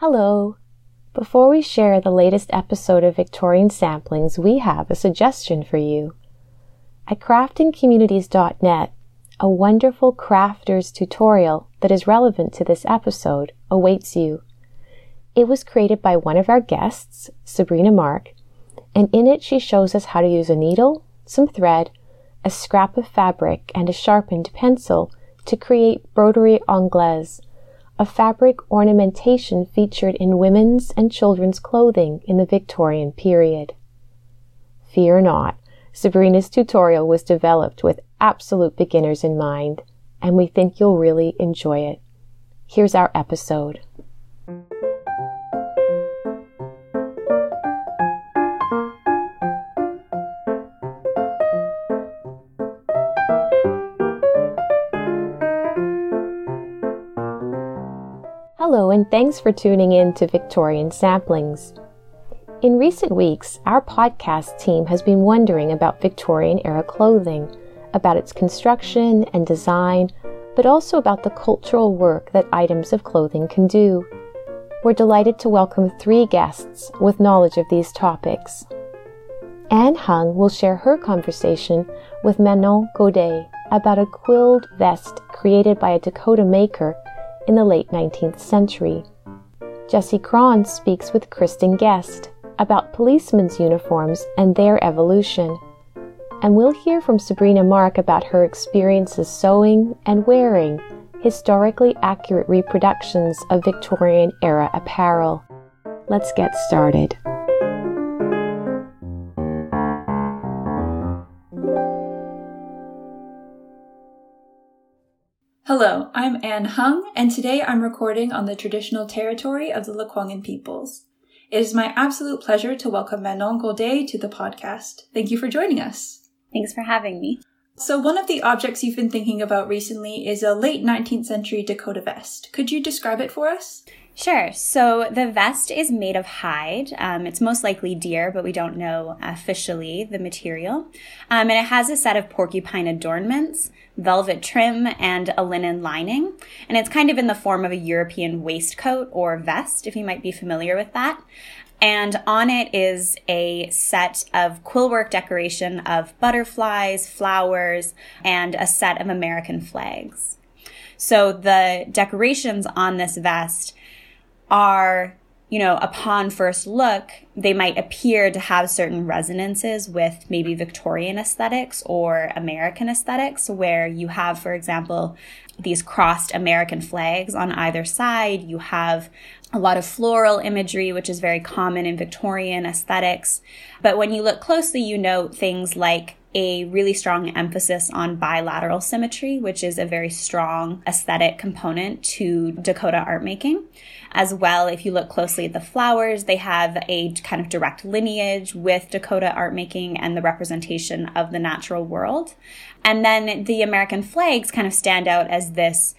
Hello. Before we share the latest episode of Victorian Samplings, we have a suggestion for you. At craftingcommunities.net, a wonderful crafters tutorial that is relevant to this episode awaits you. It was created by one of our guests, Sabrina Mark, and in it she shows us how to use a needle, some thread, a scrap of fabric, and a sharpened pencil to create broderie anglaise, a fabric ornamentation featured in women's and children's clothing in the Victorian period. Fear not, Sabrina's tutorial was developed with absolute beginners in mind, and we think you'll really enjoy it. Here's our episode. Hello, and thanks for tuning in to Victorian Samplings. In recent weeks, our podcast team has been wondering about Victorian era clothing, about its construction and design, but also about the cultural work that items of clothing can do. We're delighted to welcome three guests with knowledge of these topics. Anne Hung will share her conversation with Manon Godet about a quilled vest created by a Dakota maker in the late 19th century. Jesse Cron speaks with Kristen Guest about policemen's uniforms and their evolution. And we'll hear from Sabrina Mark about her experiences sewing and wearing historically accurate reproductions of Victorian era apparel. Let's get started. Hello, I'm Anne Hung, and today I'm recording on the traditional territory of the Lekwungen peoples. It is my absolute pleasure to welcome Manon Godet to the podcast. Thank you for joining us. Thanks for having me. So, one of the objects you've been thinking about recently is a late 19th century Dakota vest. Could you describe it for us? Sure. So the vest is made of hide. Um, it's most likely deer, but we don't know officially the material. Um, and it has a set of porcupine adornments, velvet trim, and a linen lining. And it's kind of in the form of a European waistcoat or vest, if you might be familiar with that. And on it is a set of quillwork decoration of butterflies, flowers, and a set of American flags. So the decorations on this vest are, you know, upon first look, they might appear to have certain resonances with maybe Victorian aesthetics or American aesthetics, where you have, for example, these crossed American flags on either side. You have a lot of floral imagery, which is very common in Victorian aesthetics. But when you look closely, you note things like a really strong emphasis on bilateral symmetry, which is a very strong aesthetic component to Dakota art making. As well, if you look closely at the flowers, they have a kind of direct lineage with Dakota art making and the representation of the natural world. And then the American flags kind of stand out as this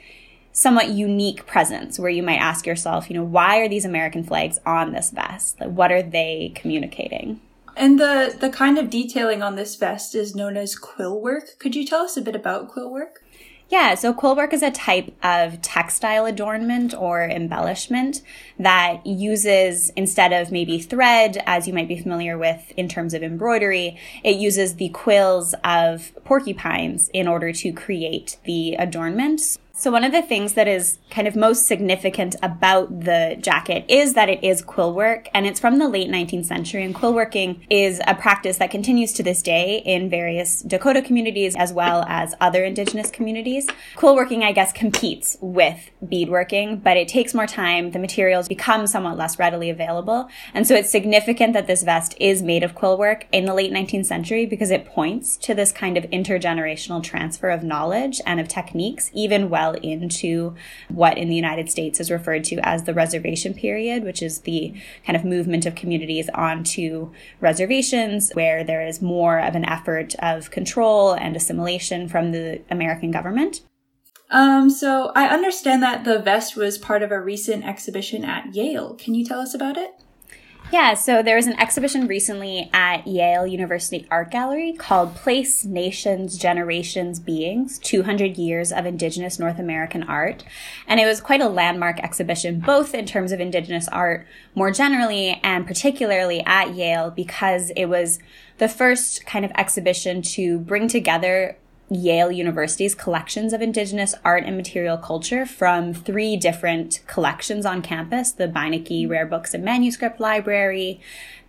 somewhat unique presence where you might ask yourself, you know, why are these American flags on this vest? Like, what are they communicating? And the, the kind of detailing on this vest is known as quill work. Could you tell us a bit about quill work? Yeah, so quillwork is a type of textile adornment or embellishment that uses, instead of maybe thread, as you might be familiar with in terms of embroidery, it uses the quills of porcupines in order to create the adornments. So one of the things that is kind of most significant about the jacket is that it is quill work and it's from the late 19th century and quill working is a practice that continues to this day in various Dakota communities as well as other indigenous communities. Quill working, I guess, competes with beadworking, but it takes more time. The materials become somewhat less readily available. And so it's significant that this vest is made of quill work in the late 19th century because it points to this kind of intergenerational transfer of knowledge and of techniques, even well into what in the United States is referred to as the reservation period, which is the kind of movement of communities onto reservations where there is more of an effort of control and assimilation from the American government. Um, so I understand that the vest was part of a recent exhibition at Yale. Can you tell us about it? Yeah, so there was an exhibition recently at Yale University Art Gallery called Place, Nations, Generations, Beings 200 Years of Indigenous North American Art. And it was quite a landmark exhibition, both in terms of Indigenous art more generally and particularly at Yale because it was the first kind of exhibition to bring together Yale University's collections of Indigenous art and material culture from three different collections on campus the Beinecke Rare Books and Manuscript Library,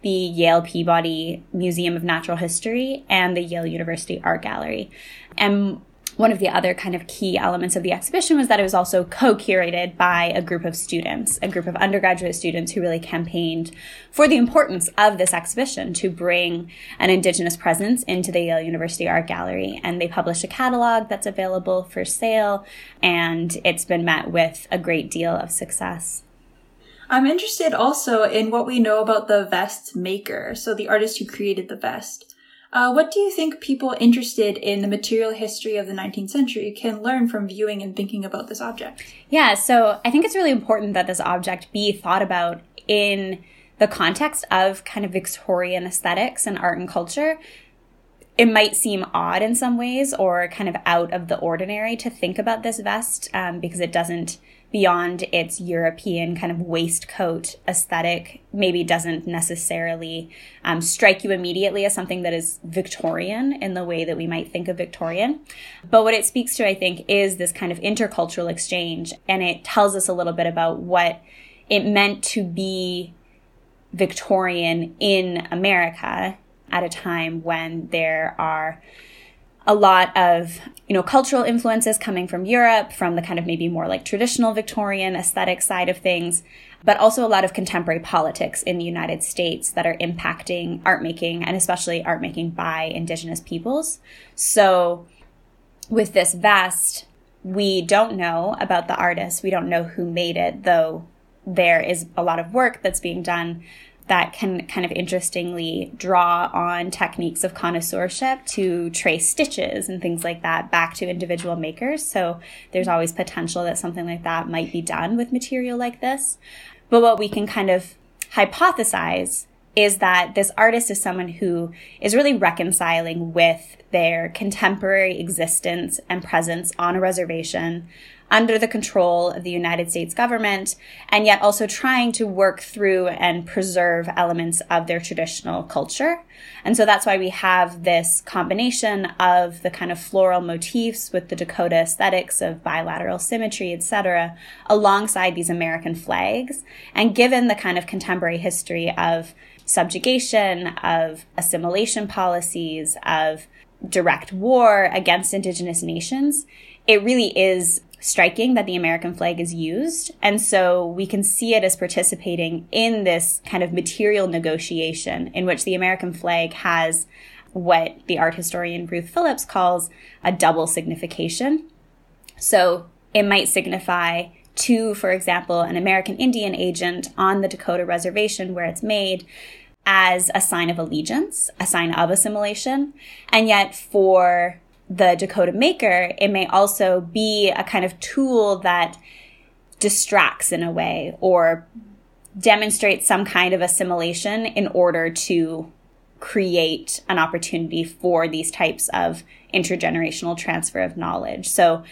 the Yale Peabody Museum of Natural History, and the Yale University Art Gallery. And one of the other kind of key elements of the exhibition was that it was also co-curated by a group of students, a group of undergraduate students who really campaigned for the importance of this exhibition to bring an indigenous presence into the Yale University Art Gallery. And they published a catalog that's available for sale, and it's been met with a great deal of success. I'm interested also in what we know about the vest maker, so the artist who created the vest. Uh, what do you think people interested in the material history of the 19th century can learn from viewing and thinking about this object? Yeah, so I think it's really important that this object be thought about in the context of kind of Victorian aesthetics and art and culture. It might seem odd in some ways or kind of out of the ordinary to think about this vest um, because it doesn't beyond its European kind of waistcoat aesthetic, maybe doesn't necessarily um, strike you immediately as something that is Victorian in the way that we might think of Victorian. But what it speaks to, I think, is this kind of intercultural exchange. And it tells us a little bit about what it meant to be Victorian in America at a time when there are a lot of you know cultural influences coming from Europe, from the kind of maybe more like traditional Victorian aesthetic side of things, but also a lot of contemporary politics in the United States that are impacting art making and especially art making by Indigenous peoples. So with this vest, we don't know about the artist. We don't know who made it, though there is a lot of work that's being done that can kind of interestingly draw on techniques of connoisseurship to trace stitches and things like that back to individual makers. So there's always potential that something like that might be done with material like this. But what we can kind of hypothesize is that this artist is someone who is really reconciling with their contemporary existence and presence on a reservation under the control of the United States government, and yet also trying to work through and preserve elements of their traditional culture. And so that's why we have this combination of the kind of floral motifs with the Dakota aesthetics of bilateral symmetry, etc., alongside these American flags. And given the kind of contemporary history of subjugation, of assimilation policies, of direct war against indigenous nations, it really is striking that the American flag is used. And so we can see it as participating in this kind of material negotiation in which the American flag has what the art historian Ruth Phillips calls a double signification. So it might signify to, for example, an American Indian agent on the Dakota reservation where it's made as a sign of allegiance, a sign of assimilation. And yet for the Dakota Maker, it may also be a kind of tool that distracts in a way or demonstrates some kind of assimilation in order to create an opportunity for these types of intergenerational transfer of knowledge. So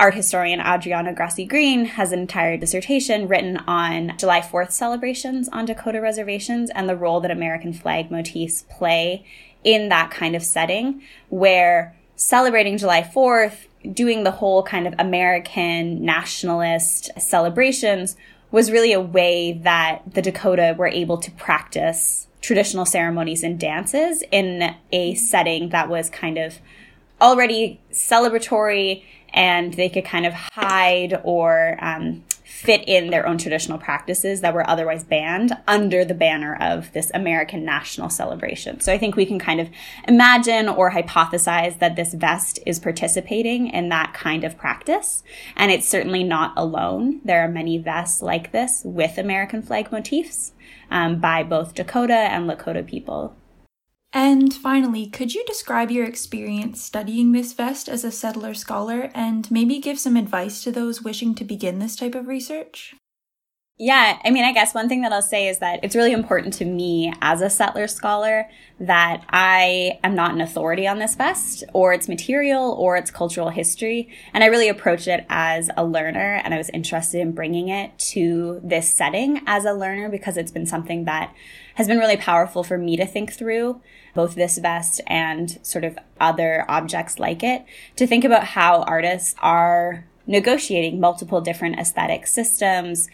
art historian Adriana Greci Green has an entire dissertation written on July 4th celebrations on Dakota reservations and the role that American flag motifs play in that kind of setting where celebrating July 4th, doing the whole kind of American nationalist celebrations was really a way that the Dakota were able to practice traditional ceremonies and dances in a setting that was kind of already celebratory and they could kind of hide or um, fit in their own traditional practices that were otherwise banned under the banner of this American national celebration. So I think we can kind of imagine or hypothesize that this vest is participating in that kind of practice. And it's certainly not alone. There are many vests like this with American flag motifs um, by both Dakota and Lakota people. And finally, could you describe your experience studying this vest as a settler scholar and maybe give some advice to those wishing to begin this type of research? Yeah, I mean, I guess one thing that I'll say is that it's really important to me as a settler scholar that I am not an authority on this vest or its material or its cultural history. And I really approach it as a learner and I was interested in bringing it to this setting as a learner because it's been something that has been really powerful for me to think through both this vest and sort of other objects like it to think about how artists are negotiating multiple different aesthetic systems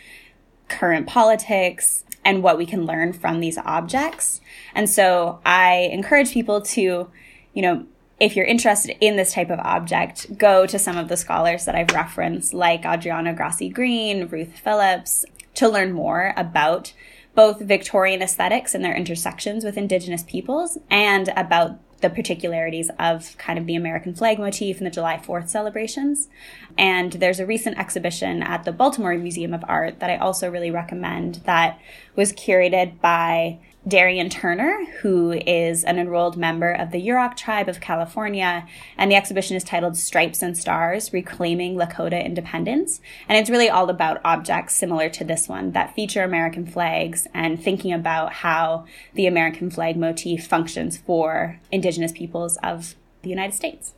current politics and what we can learn from these objects. And so I encourage people to, you know, if you're interested in this type of object, go to some of the scholars that I've referenced, like Adriana Greci Green, Ruth Phillips, to learn more about both Victorian aesthetics and their intersections with Indigenous peoples and about the particularities of kind of the American flag motif and the July 4th celebrations. And there's a recent exhibition at the Baltimore Museum of Art that I also really recommend that was curated by Darienne Turner, who is an enrolled member of the Yurok tribe of California. And the exhibition is titled Stripes and Stars Reclaiming Lakota Independence. And it's really all about objects similar to this one that feature American flags and thinking about how the American flag motif functions for Indigenous peoples of the United States.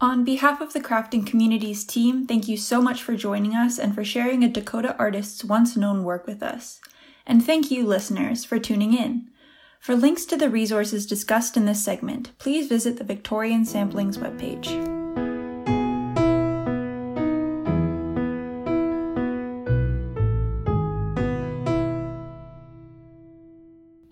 On behalf of the Crafting Communities team, thank you so much for joining us and for sharing a Dakota artist's once known work with us. And thank you, listeners, for tuning in. For links to the resources discussed in this segment, please visit the Victorian Samplings webpage.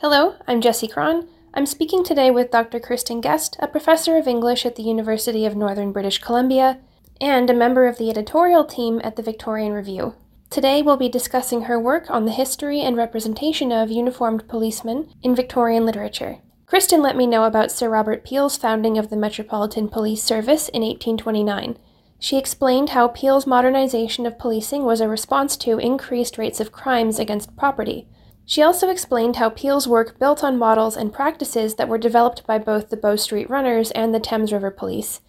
Hello, I'm Jessie Cron. I'm speaking today with Dr. Kristen Guest, a professor of English at the University of Northern British Columbia and a member of the editorial team at the Victorian Review. Today we'll be discussing her work on the history and representation of uniformed policemen in Victorian literature. Kristen let me know about Sir Robert Peel's founding of the Metropolitan Police Service in 1829. She explained how Peel's modernization of policing was a response to increased rates of crimes against property. She also explained how Peel's work built on models and practices that were developed by both the Bow Street Runners and the Thames River Police.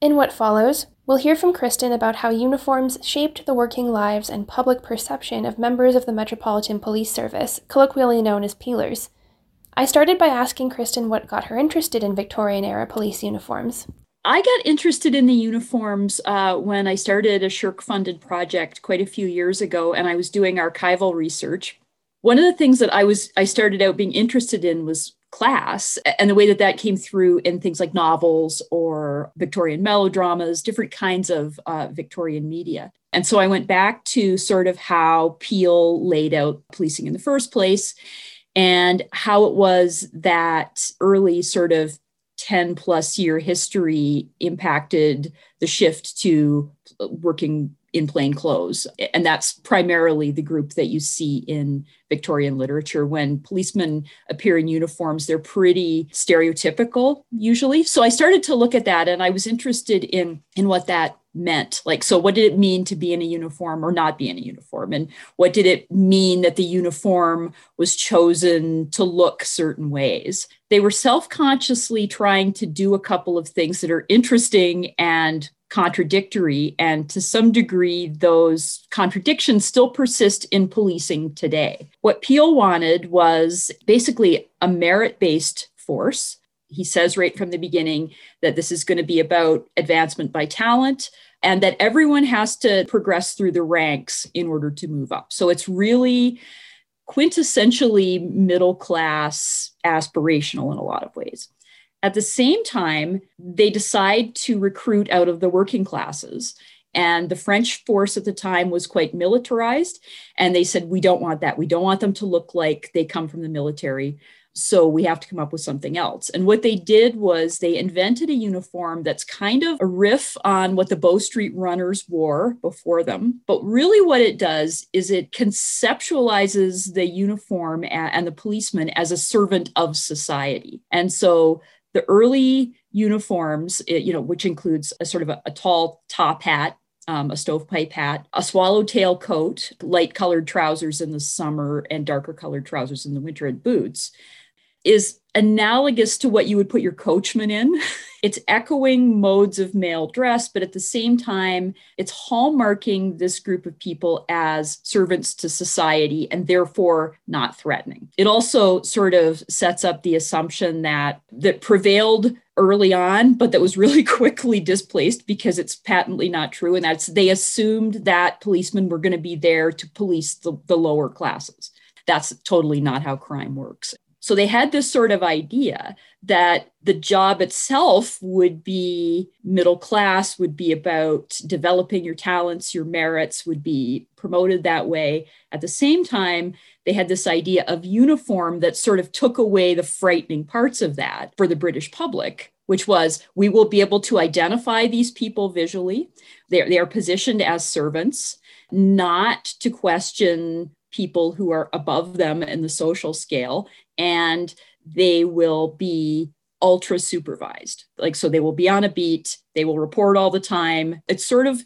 In what follows, We'll hear from Kristen about how uniforms shaped the working lives and public perception of members of the Metropolitan Police Service, colloquially known as Peelers. I started by asking Kristen what got her interested in Victorian era police uniforms. I got interested in the uniforms uh, when I started a SSHRC funded project quite a few years ago, and I was doing archival research. One of the things that I was I started out being interested in was class and the way that that came through in things like novels or Victorian melodramas, different kinds of uh, Victorian media. And so I went back to sort of how Peel laid out policing in the first place and how it was that early sort of 10 plus year history impacted the shift to working in plain clothes. And that's primarily the group that you see in Victorian literature. When policemen appear in uniforms, they're pretty stereotypical usually. So I started to look at that and I was interested in, in what that meant. Like, so what did it mean to be in a uniform or not be in a uniform? And what did it mean that the uniform was chosen to look certain ways? They were self consciously trying to do a couple of things that are interesting and contradictory. And to some degree, those contradictions still persist in policing today. What Peel wanted was basically a merit based force. He says right from the beginning that this is going to be about advancement by talent and that everyone has to progress through the ranks in order to move up. So it's really quintessentially middle class aspirational in a lot of ways. At the same time, they decide to recruit out of the working classes. And the French force at the time was quite militarized. And they said, We don't want that. We don't want them to look like they come from the military. So we have to come up with something else. And what they did was they invented a uniform that's kind of a riff on what the Bow Street runners wore before them. But really, what it does is it conceptualizes the uniform and the policeman as a servant of society. And so the early uniforms, you know, which includes a sort of a, a tall top hat, um, a stovepipe hat, a swallowtail coat, light colored trousers in the summer, and darker colored trousers in the winter, and boots. Is analogous to what you would put your coachman in. It's echoing modes of male dress, but at the same time, it's hallmarking this group of people as servants to society and therefore not threatening. It also sort of sets up the assumption that that prevailed early on, but that was really quickly displaced because it's patently not true. And that's they assumed that policemen were going to be there to police the, the lower classes. That's totally not how crime works. So they had this sort of idea that the job itself would be middle class, would be about developing your talents, your merits would be promoted that way. At the same time, they had this idea of uniform that sort of took away the frightening parts of that for the British public, which was we will be able to identify these people visually. They're, they are positioned as servants, not to question people who are above them in the social scale and they will be ultra supervised. Like so they will be on a beat they will report all the time. It sort of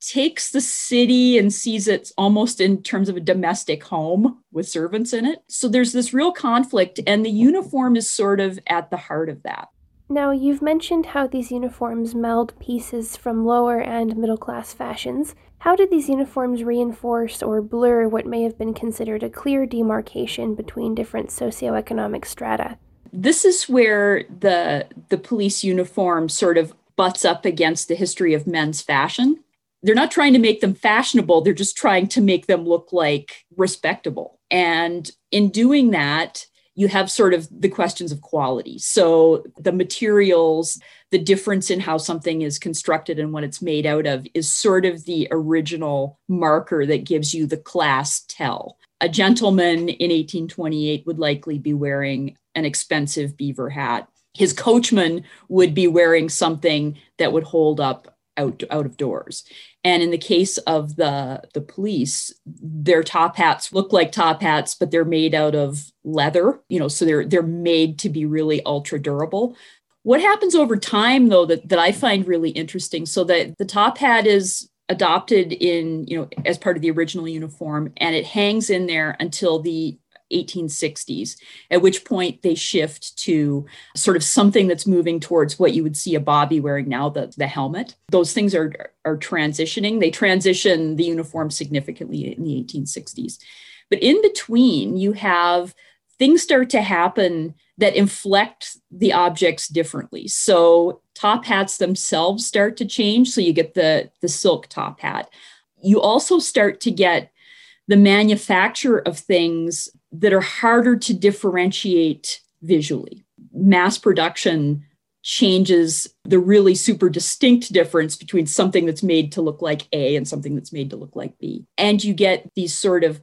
takes the city and sees it almost in terms of a domestic home with servants in it. So there's this real conflict and the uniform is sort of at the heart of that. Now, you've mentioned how these uniforms meld pieces from lower and middle class fashions. How did these uniforms reinforce or blur what may have been considered a clear demarcation between different socioeconomic strata? This is where the, the police uniform sort of butts up against the history of men's fashion. They're not trying to make them fashionable, they're just trying to make them look like respectable. And in doing that, you have sort of the questions of quality. So the materials, the difference in how something is constructed and what it's made out of is sort of the original marker that gives you the class tell. A gentleman in 1828 would likely be wearing an expensive beaver hat. His coachman would be wearing something that would hold up out, out of doors. And in the case of the, the police, their top hats look like top hats, but they're made out of leather, you know, so they're they're made to be really ultra durable. What happens over time though that, that I find really interesting, so that the top hat is adopted in, you know, as part of the original uniform and it hangs in there until the 1860s, at which point they shift to sort of something that's moving towards what you would see a Bobby wearing now, the, the helmet. Those things are, are transitioning. They transition the uniform significantly in the 1860s. But in between, you have things start to happen that inflect the objects differently. So top hats themselves start to change. So you get the, the silk top hat. You also start to get the manufacture of things that are harder to differentiate visually. Mass production changes the really super distinct difference between something that's made to look like A and something that's made to look like B. And you get these sort of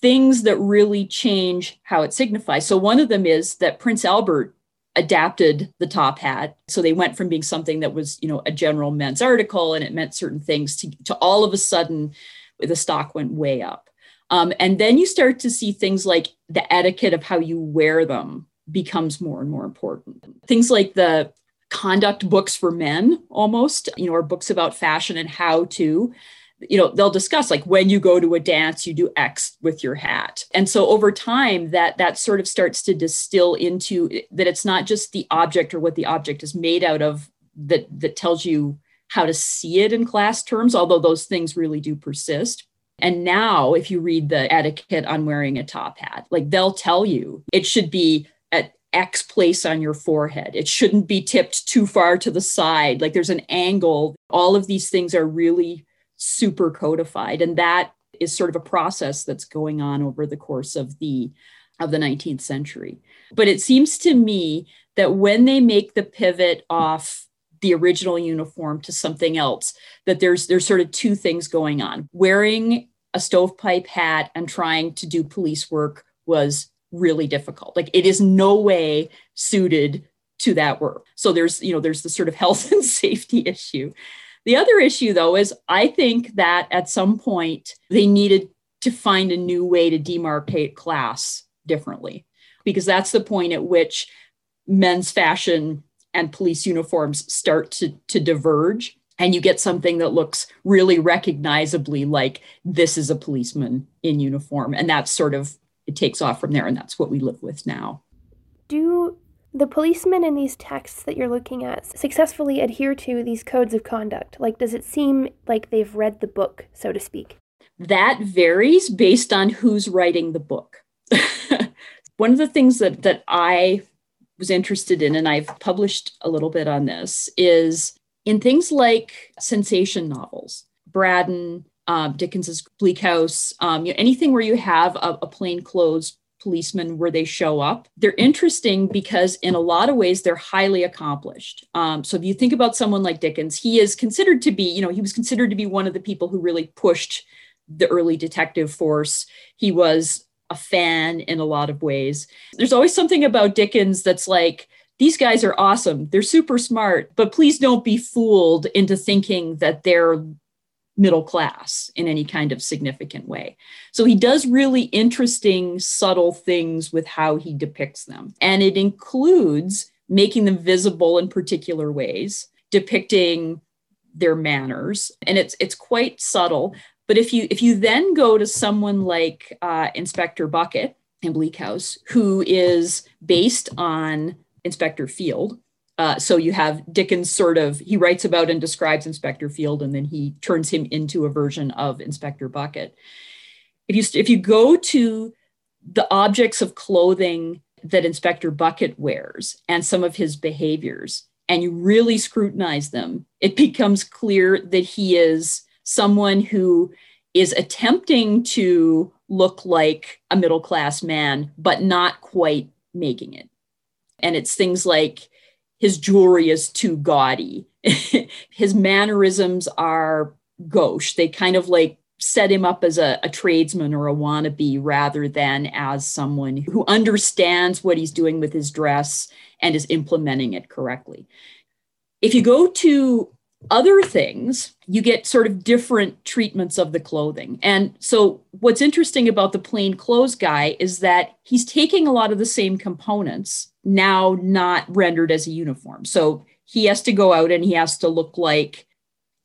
things that really change how it signifies. So, one of them is that Prince Albert adapted the top hat. So they went from being something that was, you know, a general men's article and it meant certain things to, to all of a sudden the stock went way up. Um, and then you start to see things like the etiquette of how you wear them becomes more and more important. Things like the conduct books for men almost, you know, or books about fashion and how to you know they'll discuss like when you go to a dance you do x with your hat and so over time that that sort of starts to distill into that it's not just the object or what the object is made out of that that tells you how to see it in class terms although those things really do persist and now, if you read the etiquette on wearing a top hat, like they'll tell you it should be at X place on your forehead. It shouldn't be tipped too far to the side. Like there's an angle. All of these things are really super codified. And that is sort of a process that's going on over the course of the of the 19th century. But it seems to me that when they make the pivot off the original uniform to something else that there's there's sort of two things going on wearing a stovepipe hat and trying to do police work was really difficult. Like it is no way suited to that work. So there's you know there's the sort of health and safety issue. The other issue though is i think that at some point they needed to find a new way to demarcate class differently because that's the point at which men's fashion and police uniforms start to, to diverge and you get something that looks really recognizably like this is a policeman in uniform and that's sort of it takes off from there and that's what we live with now Do the policemen in these texts that you're looking at successfully adhere to these codes of conduct? Like, does it seem like they've read the book, so to speak? That varies based on who's writing the book. One of the things that, that I was interested in, and I've published a little bit on this, is in things like sensation novels, Braddon, uh, Dickens's Bleak House, um, you know, anything where you have a, a plainclothes policeman where they show up. They're interesting because, in a lot of ways, they're highly accomplished. Um, so, if you think about someone like Dickens, he is considered to be, you know, he was considered to be one of the people who really pushed the early detective force. He was a fan in a lot of ways. There's always something about Dickens that's like, these guys are awesome. They're super smart, but please don't be fooled into thinking that they're middle class in any kind of significant way. So he does really interesting, subtle things with how he depicts them. And it includes making them visible in particular ways, depicting their manners. And it's it's quite subtle. But if you if you then go to someone like uh, Inspector Bucket in Bleak House, who is based on Inspector Field, uh, so you have Dickens sort of, he writes about and describes Inspector Field, and then he turns him into a version of Inspector Bucket. If you, if you go to the objects of clothing that Inspector Bucket wears and some of his behaviors, and you really scrutinize them, it becomes clear that he is someone who is attempting to look like a middle class man, but not quite making it. And it's things like his jewelry is too gaudy. his mannerisms are gauche. They kind of like set him up as a, a, tradesman or a wannabe rather than as someone who understands what he's doing with his dress and is implementing it correctly. If you go to other things, you get sort of different treatments of the clothing. And so, what's interesting about the plain clothes guy is that he's taking a lot of the same components, now not rendered as a uniform. So, he has to go out and he has to look like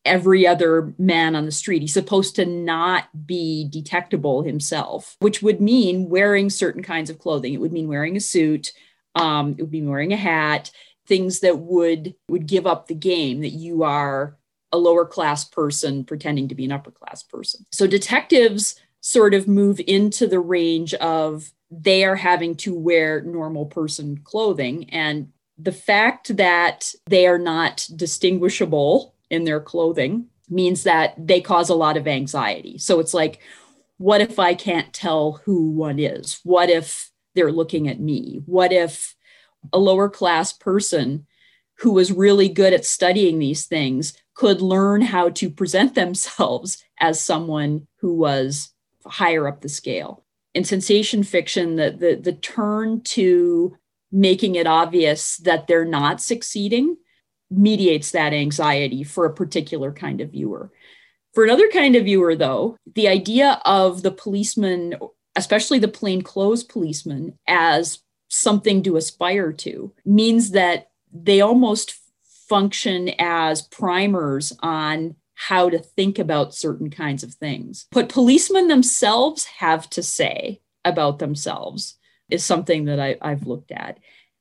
every other man on the street. He's supposed to not be detectable himself, which would mean wearing certain kinds of clothing. It would mean wearing a suit, um, it would be wearing a hat things that would would give up the game that you are a lower class person pretending to be an upper class person. So detectives sort of move into the range of they are having to wear normal person clothing and the fact that they are not distinguishable in their clothing means that they cause a lot of anxiety. So it's like what if I can't tell who one is? What if they're looking at me? What if a lower class person who was really good at studying these things could learn how to present themselves as someone who was higher up the scale. In sensation fiction, the, the, the turn to making it obvious that they're not succeeding mediates that anxiety for a particular kind of viewer. For another kind of viewer, though, the idea of the policeman, especially the plainclothes policeman, as something to aspire to means that they almost function as primers on how to think about certain kinds of things. What policemen themselves have to say about themselves is something that I, have looked at.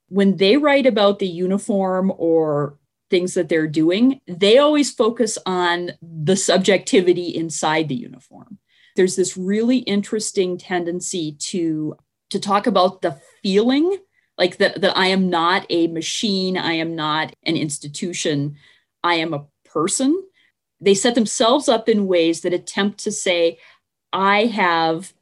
When they write about the uniform or things that they're doing, they always focus on the subjectivity inside the uniform. There's this really interesting tendency to to talk about the feeling like that that I am not a machine, I am not an institution, I am a person. They set themselves up in ways that attempt to say, I have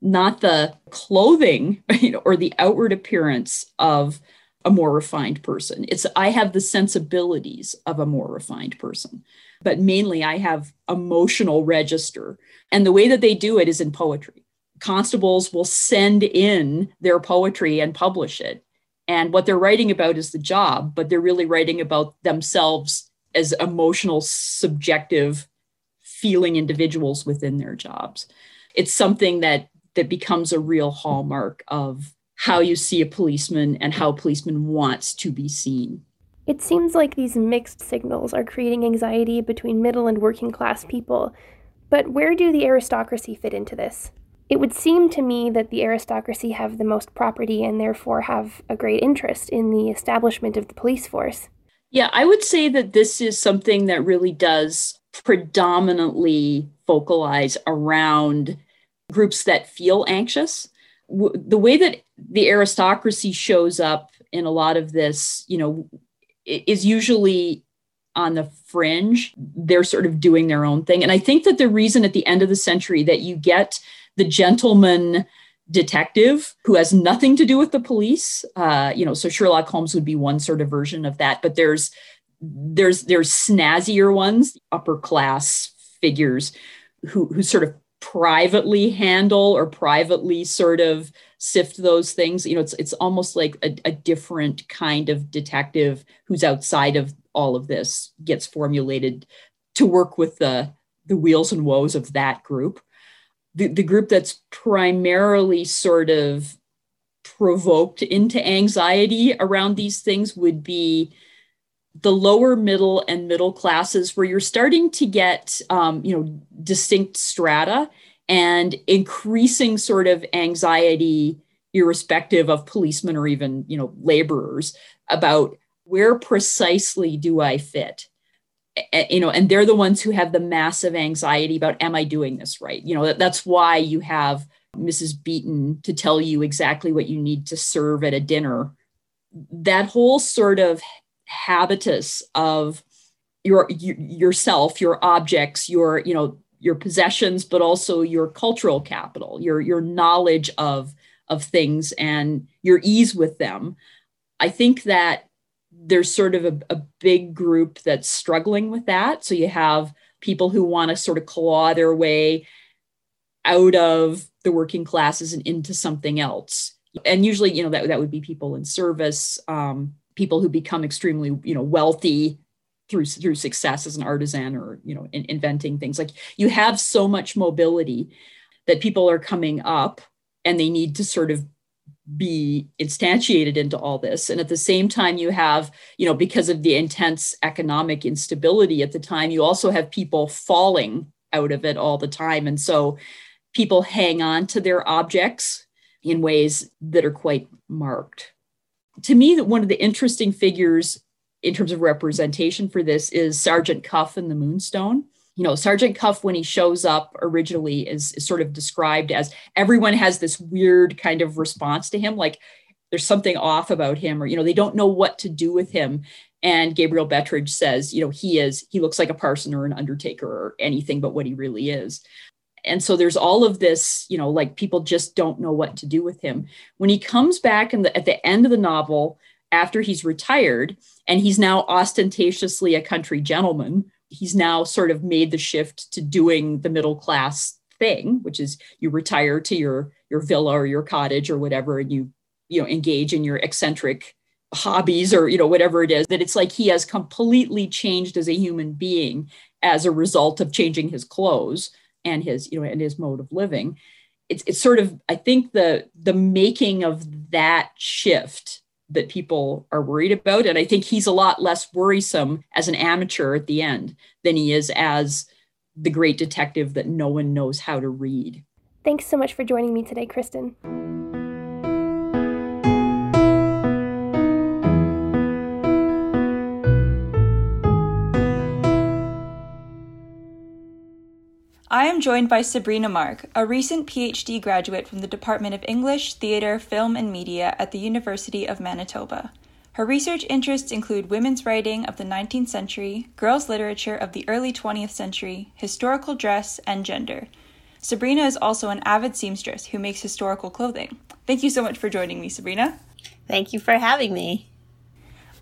not the clothing or the outward appearance of a more refined person. It's I have the sensibilities of a more refined person, but mainly I have emotional register. And the way that they do it is in poetry constables will send in their poetry and publish it. And what they're writing about is the job, but they're really writing about themselves as emotional, subjective, feeling individuals within their jobs. It's something that that becomes a real hallmark of how you see a policeman and how a policeman wants to be seen. It seems like these mixed signals are creating anxiety between middle and working class people. But where do the aristocracy fit into this? It would seem to me that the aristocracy have the most property and therefore have a great interest in the establishment of the police force. Yeah, I would say that this is something that really does predominantly focalize around groups that feel anxious. The way that the aristocracy shows up in a lot of this, you know, is usually on the fringe. They're sort of doing their own thing. And I think that the reason at the end of the century that you get the gentleman detective who has nothing to do with the police. Uh, you know, so Sherlock Holmes would be one sort of version of that, but there's there's there's snazzier ones, upper class figures who who sort of privately handle or privately sort of sift those things. You know, it's it's almost like a, a different kind of detective who's outside of all of this gets formulated to work with the the wheels and woes of that group the, the group that's primarily sort of provoked into anxiety around these things would be the lower middle and middle classes where you're starting to get um, you know distinct strata and increasing sort of anxiety irrespective of policemen or even you know laborers about where precisely do i fit you know and they're the ones who have the massive anxiety about am i doing this right? You know that, that's why you have mrs beeton to tell you exactly what you need to serve at a dinner. That whole sort of habitus of your, your yourself your objects your you know your possessions but also your cultural capital your your knowledge of of things and your ease with them. I think that there's sort of a, a big group that's struggling with that. So you have people who want to sort of claw their way out of the working classes and into something else. And usually, you know, that, that would be people in service, um, people who become extremely, you know, wealthy through through success as an artisan or you know in, inventing things like you have so much mobility that people are coming up and they need to sort of be instantiated into all this. And at the same time you have you know because of the intense economic instability at the time you also have people falling out of it all the time. And so people hang on to their objects in ways that are quite marked. To me that one of the interesting figures in terms of representation for this is sergeant cuff in the moonstone you know, Sergeant Cuff, when he shows up originally, is, is sort of described as everyone has this weird kind of response to him, like there's something off about him, or, you know, they don't know what to do with him. And Gabriel Betteridge says, you know, he is, he looks like a parson or an undertaker or anything but what he really is. And so there's all of this, you know, like people just don't know what to do with him. When he comes back the, at the end of the novel, after he's retired, and he's now ostentatiously a country gentleman, he's now sort of made the shift to doing the middle class thing which is you retire to your your villa or your cottage or whatever and you you know engage in your eccentric hobbies or you know whatever it is that it's like he has completely changed as a human being as a result of changing his clothes and his you know and his mode of living. It's it's sort of i think the the making of that shift that people are worried about. And I think he's a lot less worrisome as an amateur at the end than he is as the great detective that no one knows how to read. Thanks so much for joining me today, Kristen. I am joined by Sabrina Mark, a recent PhD graduate from the Department of English, Theatre, Film, and Media at the University of Manitoba. Her research interests include women's writing of the 19th century, girls' literature of the early 20th century, historical dress, and gender. Sabrina is also an avid seamstress who makes historical clothing. Thank you so much for joining me, Sabrina. Thank you for having me.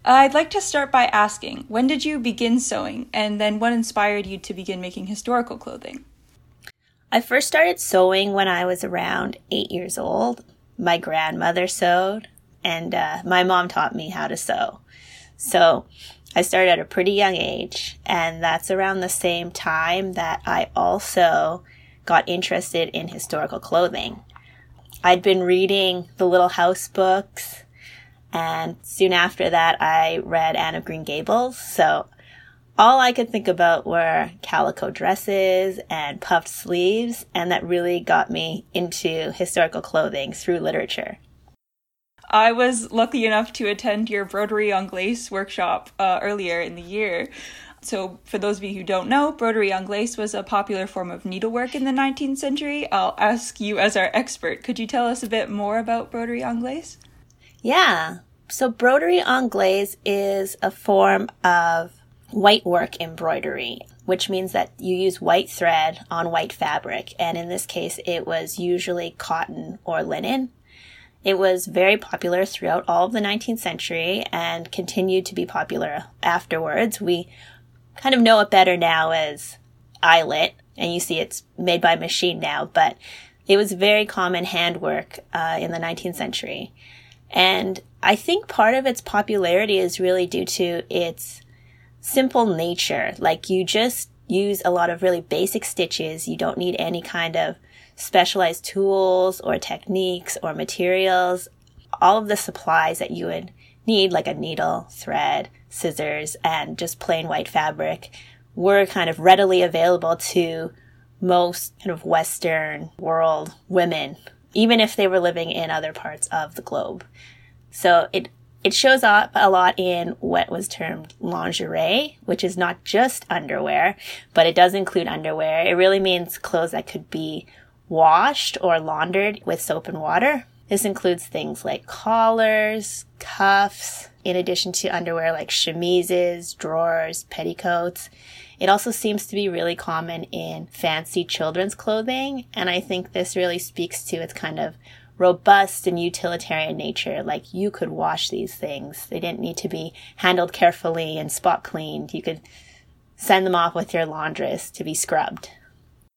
I'd like to start by asking when did you begin sewing, and then what inspired you to begin making historical clothing? I first started sewing when I was around eight years old. My grandmother sewed, and uh, my mom taught me how to sew. So I started at a pretty young age, and that's around the same time that I also got interested in historical clothing. I'd been reading the Little House books, and soon after that, I read Anne of Green Gables. So all I could think about were calico dresses and puffed sleeves, and that really got me into historical clothing through literature. I was lucky enough to attend your broderie anglaise workshop uh, earlier in the year. So, for those of you who don't know, broderie anglaise was a popular form of needlework in the 19th century. I'll ask you, as our expert, could you tell us a bit more about broderie anglaise? Yeah. So, broderie anglaise is a form of white work embroidery, which means that you use white thread on white fabric. And in this case, it was usually cotton or linen. It was very popular throughout all of the 19th century and continued to be popular afterwards. We kind of know it better now as eyelet, and you see it's made by machine now, but it was very common handwork uh, in the 19th century. And I think part of its popularity is really due to its simple nature. Like you just use a lot of really basic stitches. You don't need any kind of specialized tools or techniques or materials. All of the supplies that you would need, like a needle, thread, scissors, and just plain white fabric, were kind of readily available to most kind of Western world women, even if they were living in other parts of the globe. So it it shows up a lot in what was termed lingerie, which is not just underwear, but it does include underwear. It really means clothes that could be washed or laundered with soap and water. This includes things like collars, cuffs, in addition to underwear like chemises, drawers, petticoats. It also seems to be really common in fancy children's clothing, and I think this really speaks to its kind of robust and utilitarian nature. Like you could wash these things. They didn't need to be handled carefully and spot cleaned. You could send them off with your laundress to be scrubbed.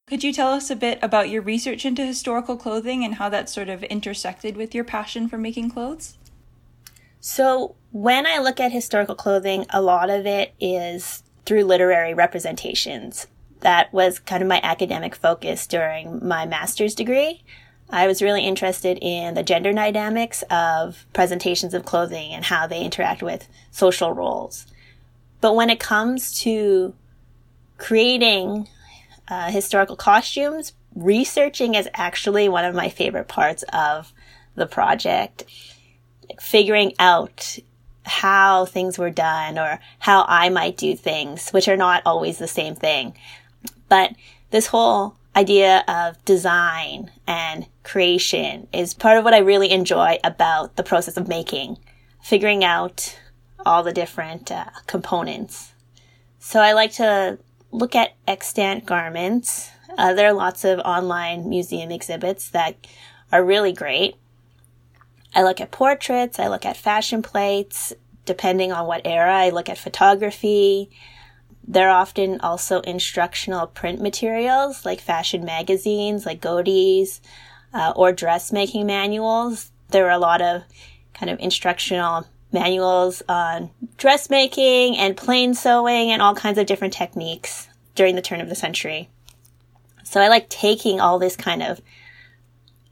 Could you tell us a bit about your research into historical clothing and how that sort of intersected with your passion for making clothes? So, when I look at historical clothing, a lot of it is through literary representations. That was kind of my academic focus during my master's degree. I was really interested in the gender dynamics of presentations of clothing and how they interact with social roles. But when it comes to creating uh, historical costumes, researching is actually one of my favorite parts of the project. Figuring out how things were done or how I might do things, which are not always the same thing. But this whole idea of design and creation is part of what I really enjoy about the process of making, figuring out all the different uh, components. So I like to look at extant garments. Uh, there are lots of online museum exhibits that are really great. I look at portraits, I look at fashion plates, depending on what era, I look at photography. There are often also instructional print materials like fashion magazines, like Godey's, uh, or dressmaking manuals. There are a lot of kind of instructional manuals on dressmaking and plain sewing and all kinds of different techniques during the turn of the century. So I like taking all this kind of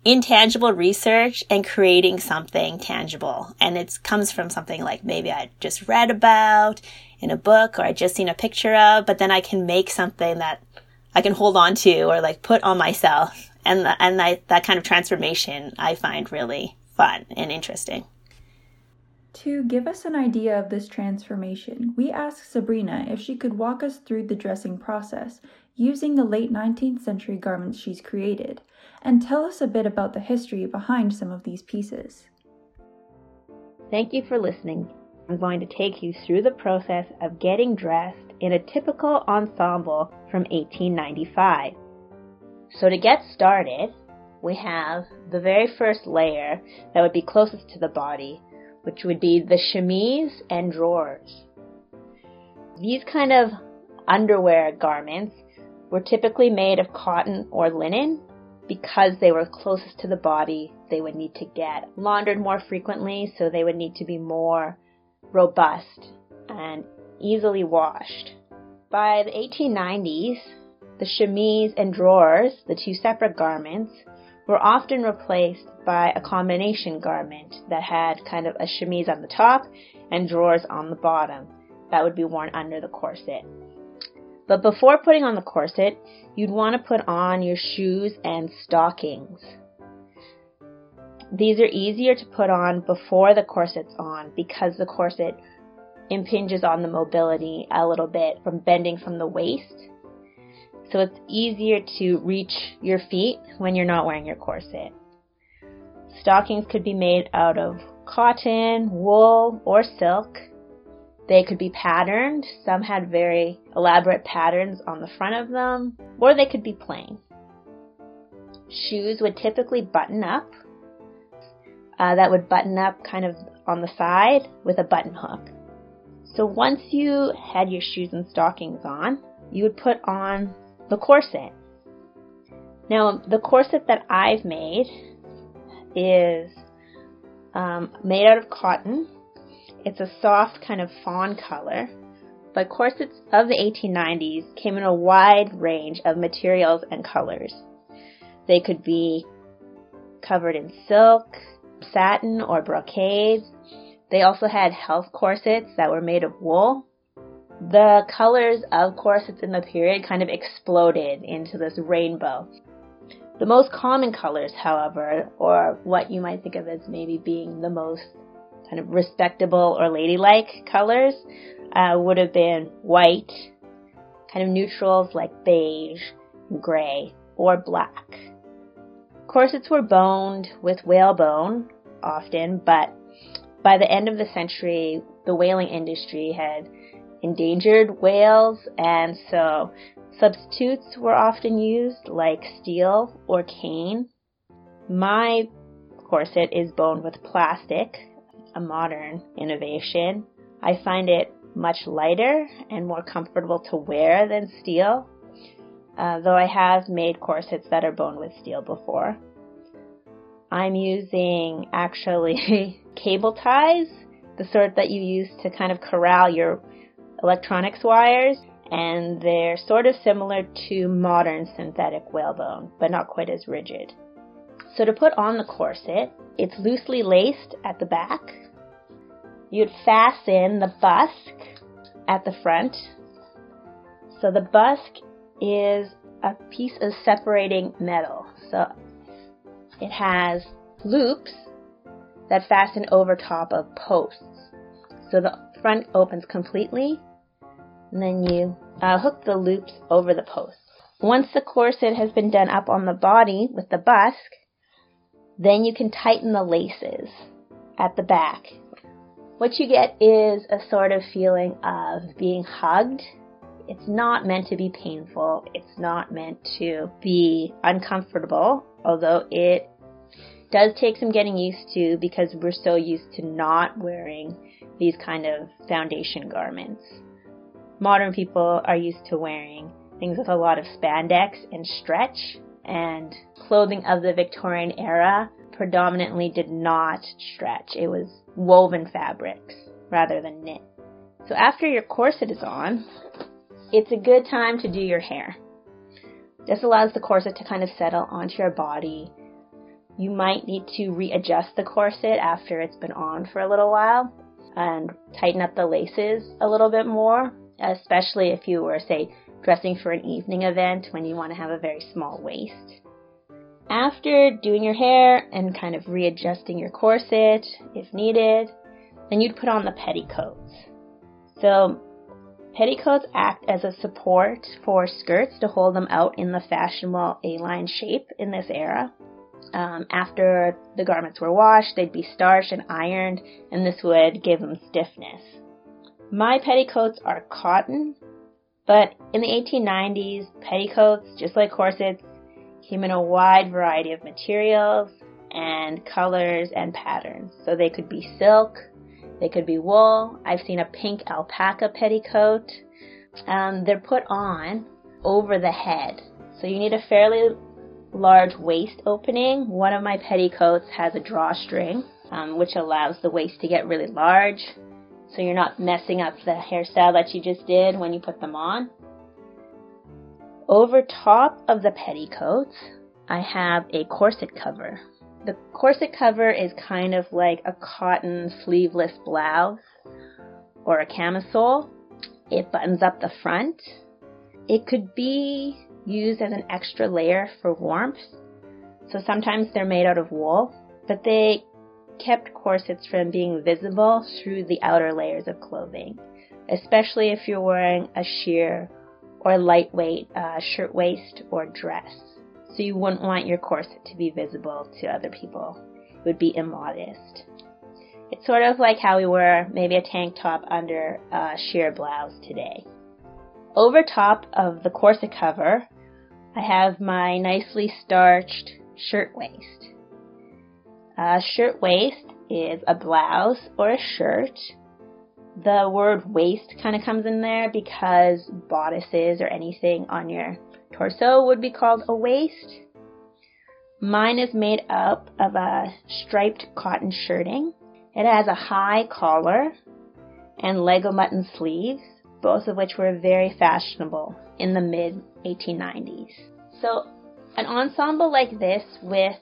intangible research and creating something tangible. And it comes from something like maybe I just read about in a book or I just seen a picture of, but then I can make something that I can hold on to or like put on myself. And, the, and I, that kind of transformation I find really fun and interesting. To give us an idea of this transformation, we asked Sabrina if she could walk us through the dressing process using the late 19th century garments she's created and tell us a bit about the history behind some of these pieces. Thank you for listening. I'm going to take you through the process of getting dressed in a typical ensemble from 1895. So to get started, we have the very first layer that would be closest to the body, which would be the chemise and drawers. These kind of underwear garments were typically made of cotton or linen because they were closest to the body, they would need to get laundered more frequently, so they would need to be more robust and easily washed. By the 1890s, the chemise and drawers, the two separate garments, were often replaced by a combination garment that had kind of a chemise on the top and drawers on the bottom. that would be worn under the corset. But before putting on the corset, you'd want to put on your shoes and stockings. These are easier to put on before the corset's on because the corset impinges on the mobility a little bit from bending from the waist. So it's easier to reach your feet when you're not wearing your corset. Stockings could be made out of cotton, wool, or silk. They could be patterned. Some had very elaborate patterns on the front of them, or they could be plain. Shoes would typically button up. Uh, that would button up kind of on the side with a button hook. So once you had your shoes and stockings on, you would put on the corset. Now, the corset that I've made is um, made out of cotton it's a soft kind of fawn color, but corsets of the 1890s came in a wide range of materials and colors. They could be covered in silk, satin, or brocades. They also had health corsets that were made of wool. The colors of corsets in the period kind of exploded into this rainbow. The most common colors, however, or what you might think of as maybe being the most kind of respectable or ladylike colors uh, would have been white, kind of neutrals like beige, gray, or black. Corsets were boned with whalebone often, but by the end of the century, the whaling industry had endangered whales, and so substitutes were often used like steel or cane. My corset is boned with plastic, a modern innovation. I find it much lighter and more comfortable to wear than steel, uh, though I have made corsets that are boned with steel before. I'm using actually cable ties, the sort that you use to kind of corral your electronics wires, and they're sort of similar to modern synthetic whalebone, but not quite as rigid. So to put on the corset, it's loosely laced at the back. You'd fasten the busk at the front. So the busk is a piece of separating metal. So it has loops that fasten over top of posts. So the front opens completely, then you uh, hook the loops over the posts. Once the corset has been done up on the body with the busk, then you can tighten the laces at the back. What you get is a sort of feeling of being hugged. It's not meant to be painful. It's not meant to be uncomfortable, although it does take some getting used to because we're so used to not wearing these kind of foundation garments. Modern people are used to wearing things with a lot of spandex and stretch, and clothing of the Victorian era predominantly did not stretch. It was woven fabrics rather than knit. So after your corset is on, it's a good time to do your hair. This allows the corset to kind of settle onto your body. You might need to readjust the corset after it's been on for a little while and tighten up the laces a little bit more, especially if you were, say, dressing for an evening event when you want to have a very small waist. After doing your hair and kind of readjusting your corset if needed, then you'd put on the petticoats. So petticoats act as a support for skirts to hold them out in the fashionable A-line shape in this era. Um, after the garments were washed, they'd be starched and ironed, and this would give them stiffness. My petticoats are cotton, but in the 1890s, petticoats, just like corsets, came in a wide variety of materials and colors and patterns. So they could be silk, they could be wool. I've seen a pink alpaca petticoat. Um, they're put on over the head. So you need a fairly large waist opening. One of my petticoats has a drawstring, um, which allows the waist to get really large. So you're not messing up the hairstyle that you just did when you put them on. Over top of the petticoats, I have a corset cover. The corset cover is kind of like a cotton sleeveless blouse or a camisole, it buttons up the front. It could be used as an extra layer for warmth. So sometimes they're made out of wool, but they kept corsets from being visible through the outer layers of clothing, especially if you're wearing a sheer or lightweight uh, shirtwaist or dress. So you wouldn't want your corset to be visible to other people. It would be immodest. It's sort of like how we wear maybe a tank top under a sheer blouse today. Over top of the corset cover, I have my nicely starched shirtwaist. A shirtwaist is a blouse or a shirt. The word waist kind of comes in there because bodices or anything on your torso would be called a waist. Mine is made up of a striped cotton shirting it has a high collar and leg-o'-mutton sleeves, both of which were very fashionable in the mid 1890s. So, an ensemble like this with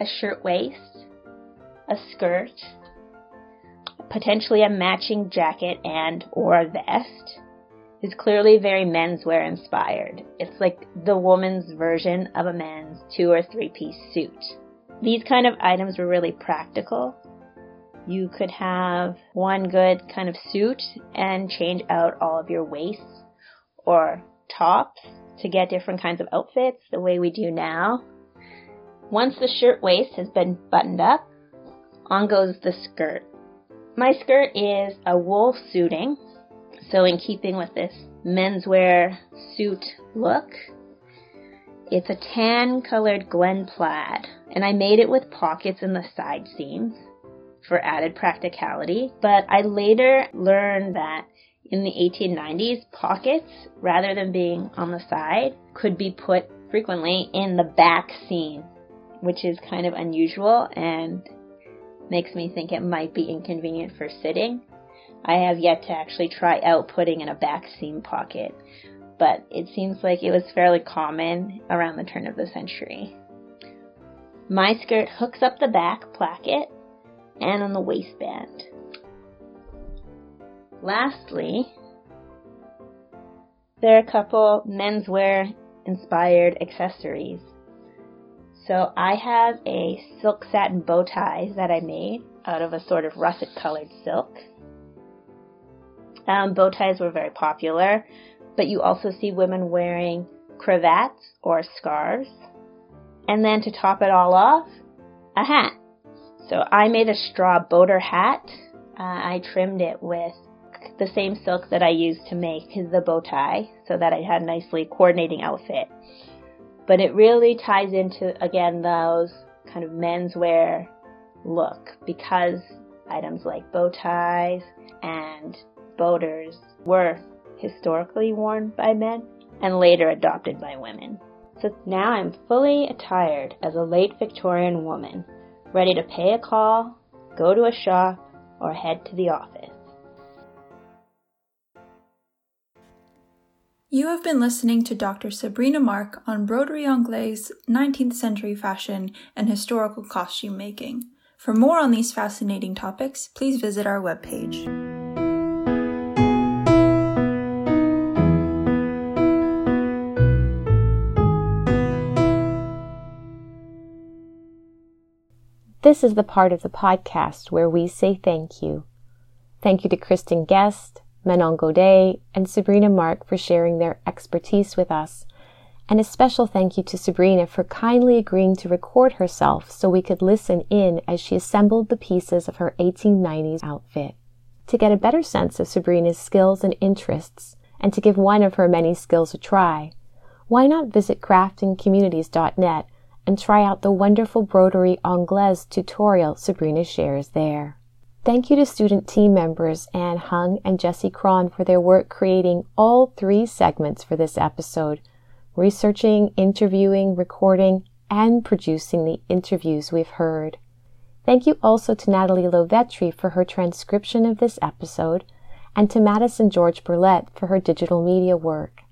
a shirtwaist, a skirt, potentially a matching jacket and or a vest is clearly very menswear inspired. It's like the woman's version of a man's two or three piece suit. These kind of items were really practical you could have one good kind of suit and change out all of your waists or tops to get different kinds of outfits the way we do now. Once the shirt waist has been buttoned up, on goes the skirt. My skirt is a wool suiting, so in keeping with this menswear suit look, it's a tan colored Glen plaid, and I made it with pockets in the side seams for added practicality. But I later learned that in the 1890s, pockets, rather than being on the side, could be put frequently in the back seam, which is kind of unusual and makes me think it might be inconvenient for sitting. I have yet to actually try out putting in a back seam pocket, but it seems like it was fairly common around the turn of the century. My skirt hooks up the back placket and on the waistband. Lastly, there are a couple menswear inspired accessories. So I have a silk satin bow tie that I made out of a sort of russet colored silk. Um, bow ties were very popular, but you also see women wearing cravats or scarves. And then to top it all off, a hat. So I made a straw boater hat. Uh, I trimmed it with the same silk that I used to make the bow tie so that I had a nicely coordinating outfit. But it really ties into, again, those kind of menswear look because items like bow ties and boaters were historically worn by men and later adopted by women. So now I'm fully attired as a late Victorian woman ready to pay a call, go to a shop, or head to the office. You have been listening to Dr. Sabrina Mark on Broderie Anglaise, 19th century fashion, and historical costume making. For more on these fascinating topics, please visit our webpage. This is the part of the podcast where we say thank you. Thank you to Kristen Guest, Manon Godet, and Sabrina Mark for sharing their expertise with us. And a special thank you to Sabrina for kindly agreeing to record herself so we could listen in as she assembled the pieces of her 1890s outfit. To get a better sense of Sabrina's skills and interests, and to give one of her many skills a try, why not visit craftingcommunities.net and try out the wonderful Broderie Anglaise tutorial Sabrina shares there. Thank you to student team members Anne Hung and Jessie Cron for their work creating all three segments for this episode, researching, interviewing, recording, and producing the interviews we've heard. Thank you also to Natalie Lovetri for her transcription of this episode, and to Madison George Burlett for her digital media work.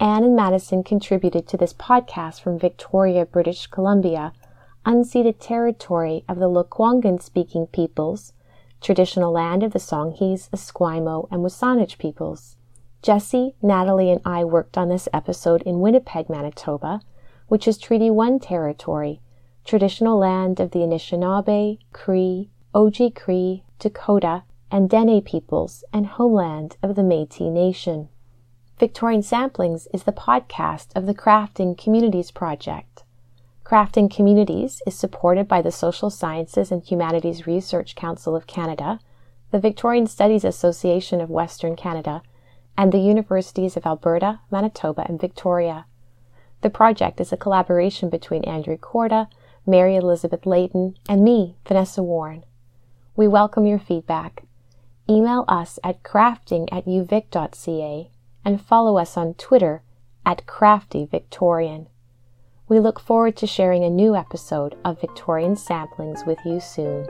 Anne and Madison contributed to this podcast from Victoria, British Columbia, unceded territory of the Lekwungen speaking peoples, traditional land of the Songhees, Esquimalt, and WSÁNEĆ peoples. Jesse, Natalie, and I worked on this episode in Winnipeg, Manitoba, which is Treaty 1 territory, traditional land of the Anishinaabe, Cree, Oji-Cree, Dakota, and Dene peoples, and homeland of the Métis Nation. Victorian Samplings is the podcast of the Crafting Communities Project. Crafting Communities is supported by the Social Sciences and Humanities Research Council of Canada, the Victorian Studies Association of Western Canada, and the Universities of Alberta, Manitoba, and Victoria. The project is a collaboration between Andrea Korda, Mary Elizabeth Leighton, and me, Vanessa Warne. We welcome your feedback. Email us at crafting at uvic.ca and follow us on Twitter at craftyvictorian. We look forward to sharing a new episode of Victorian Samplings with you soon.